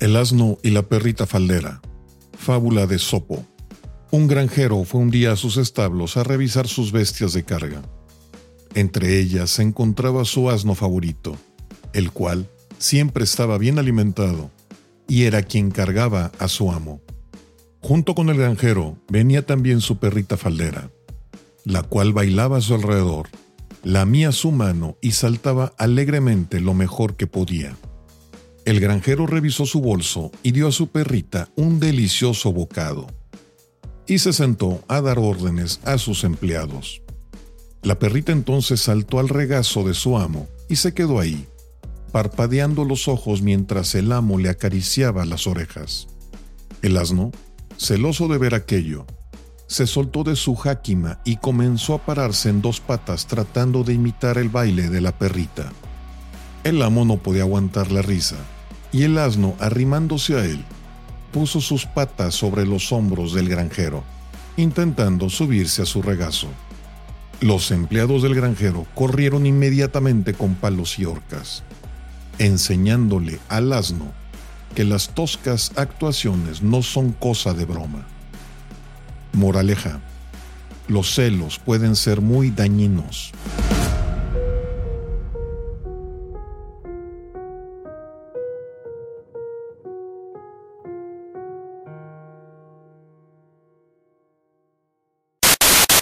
El asno y la perrita faldera. Fábula de Sopo. Un granjero fue un día a sus establos a revisar sus bestias de carga. Entre ellas se encontraba su asno favorito, el cual siempre estaba bien alimentado y era quien cargaba a su amo. Junto con el granjero venía también su perrita faldera, la cual bailaba a su alrededor, lamía su mano y saltaba alegremente lo mejor que podía. El granjero revisó su bolso y dio a su perrita un delicioso bocado. Y se sentó a dar órdenes a sus empleados. La perrita entonces saltó al regazo de su amo y se quedó ahí, parpadeando los ojos mientras el amo le acariciaba las orejas. El asno, celoso de ver aquello, se soltó de su jáquima y comenzó a pararse en dos patas tratando de imitar el baile de la perrita. El amo no podía aguantar la risa, y el asno, arrimándose a él, puso sus patas sobre los hombros del granjero, intentando subirse a su regazo. Los empleados del granjero corrieron inmediatamente con palos y horcas, enseñándole al asno que las toscas actuaciones no son cosa de broma. Moraleja, los celos pueden ser muy dañinos.